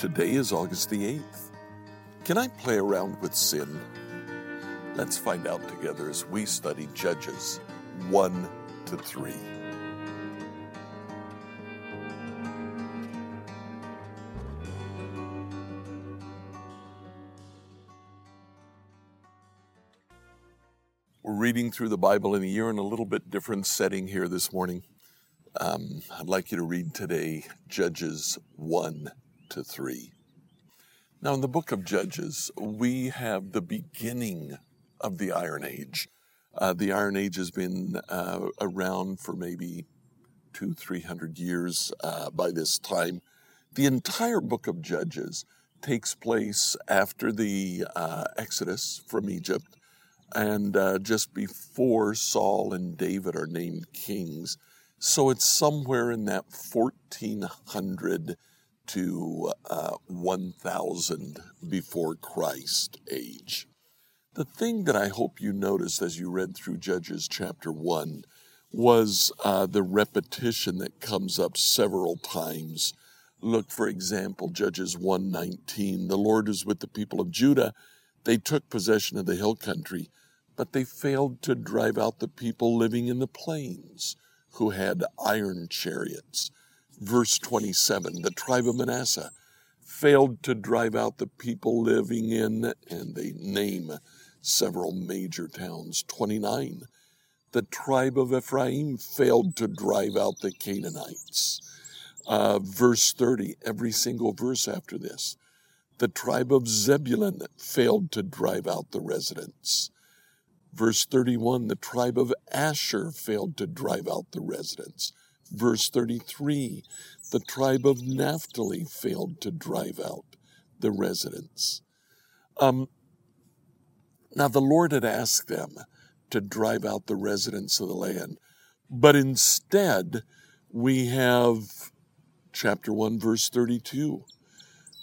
Today is August the 8th. Can I play around with sin? Let's find out together as we study Judges 1 to 3. We're reading through the Bible in a year in a little bit different setting here this morning. Um, I'd like you to read today Judges 1 to 3. Now, in the book of Judges, we have the beginning of the Iron Age. Uh, the Iron Age has been uh, around for maybe two, three hundred years uh, by this time. The entire book of Judges takes place after the uh, Exodus from Egypt and uh, just before Saul and David are named kings. So it's somewhere in that 1400 to uh, 1000 before Christ age. The thing that I hope you noticed as you read through Judges chapter 1 was uh, the repetition that comes up several times. Look, for example, Judges 1:19. The Lord is with the people of Judah. They took possession of the hill country, but they failed to drive out the people living in the plains who had iron chariots. Verse 27 the tribe of Manasseh failed to drive out the people living in, and they name several major towns. 29 the tribe of Ephraim failed to drive out the Canaanites. Uh, verse 30, every single verse after this. The tribe of Zebulun failed to drive out the residents. Verse 31, the tribe of Asher failed to drive out the residents. Verse 33, the tribe of Naphtali failed to drive out the residents. Um, now, the Lord had asked them to drive out the residents of the land, but instead, we have chapter 1, verse 32.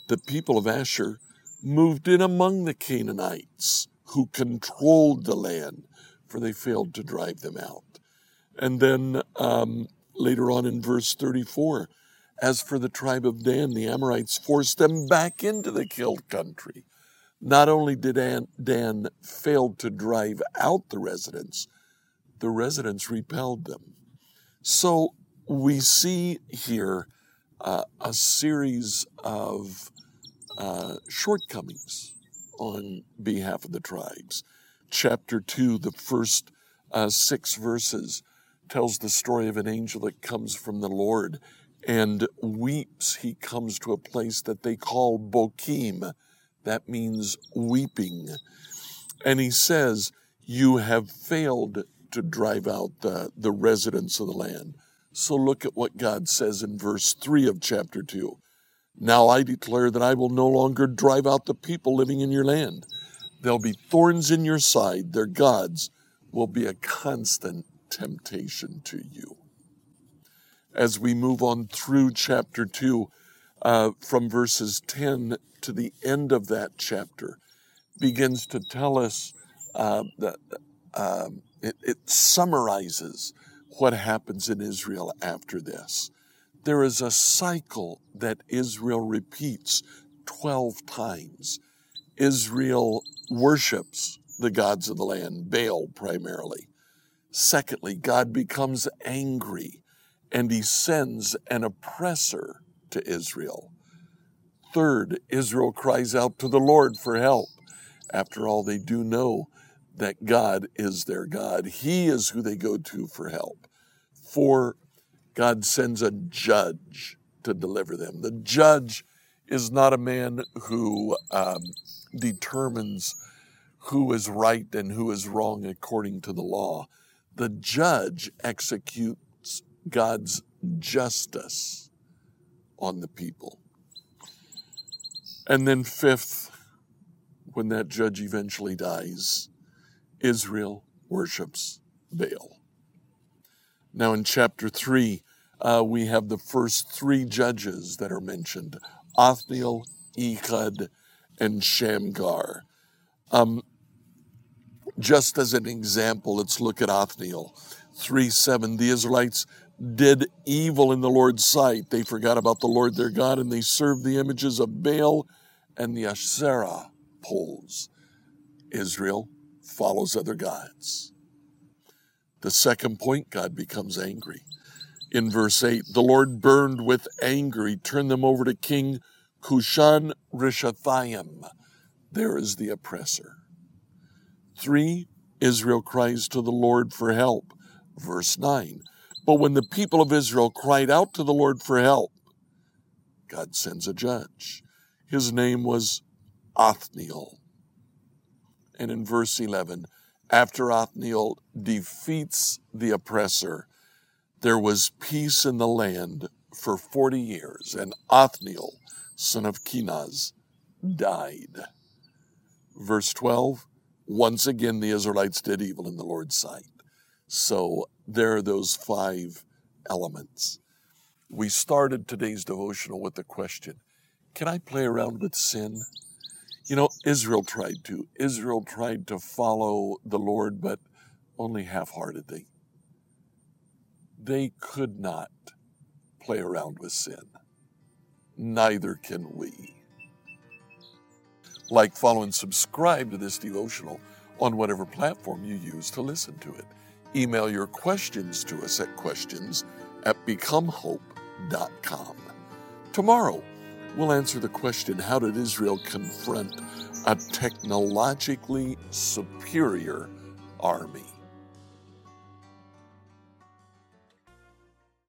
The people of Asher moved in among the Canaanites who controlled the land, for they failed to drive them out. And then um, later on in verse 34, as for the tribe of Dan, the Amorites forced them back into the killed country. Not only did Dan fail to drive out the residents, the residents repelled them. So we see here uh, a series of uh, shortcomings on behalf of the tribes. Chapter 2, the first uh, six verses, tells the story of an angel that comes from the Lord and weeps. He comes to a place that they call Bokim. That means weeping. And he says, You have failed to drive out the, the residents of the land. So look at what God says in verse 3 of chapter 2. Now I declare that I will no longer drive out the people living in your land. There'll be thorns in your side. Their gods will be a constant temptation to you. As we move on through chapter 2, uh, from verses 10 to the end of that chapter, begins to tell us uh, that uh, it, it summarizes what happens in Israel after this there is a cycle that Israel repeats 12 times. Israel worships the gods of the land, Baal primarily. Secondly, God becomes angry and he sends an oppressor to Israel. Third, Israel cries out to the Lord for help. After all, they do know that God is their God. He is who they go to for help. Four, God sends a judge to deliver them. The judge is not a man who um, determines who is right and who is wrong according to the law. The judge executes God's justice on the people. And then, fifth, when that judge eventually dies, Israel worships Baal. Now, in chapter 3, uh, we have the first three judges that are mentioned Othniel, Ehud, and Shamgar. Um, just as an example, let's look at Othniel 3 7. The Israelites did evil in the Lord's sight. They forgot about the Lord their God and they served the images of Baal and the Asherah poles. Israel follows other gods. The second point, God becomes angry. In verse 8, the Lord burned with anger. He turned them over to King Cushan Rishathaim. There is the oppressor. Three, Israel cries to the Lord for help. Verse 9, but when the people of Israel cried out to the Lord for help, God sends a judge. His name was Othniel. And in verse 11, after Othniel defeats the oppressor, there was peace in the land for 40 years, and Othniel, son of Kenaz, died. Verse 12, once again the Israelites did evil in the Lord's sight. So there are those five elements. We started today's devotional with the question Can I play around with sin? You know, Israel tried to. Israel tried to follow the Lord, but only half heartedly. They could not play around with sin. Neither can we. Like, follow, and subscribe to this devotional on whatever platform you use to listen to it. Email your questions to us at questions at becomehope.com. Tomorrow, we'll answer the question How did Israel confront a technologically superior army?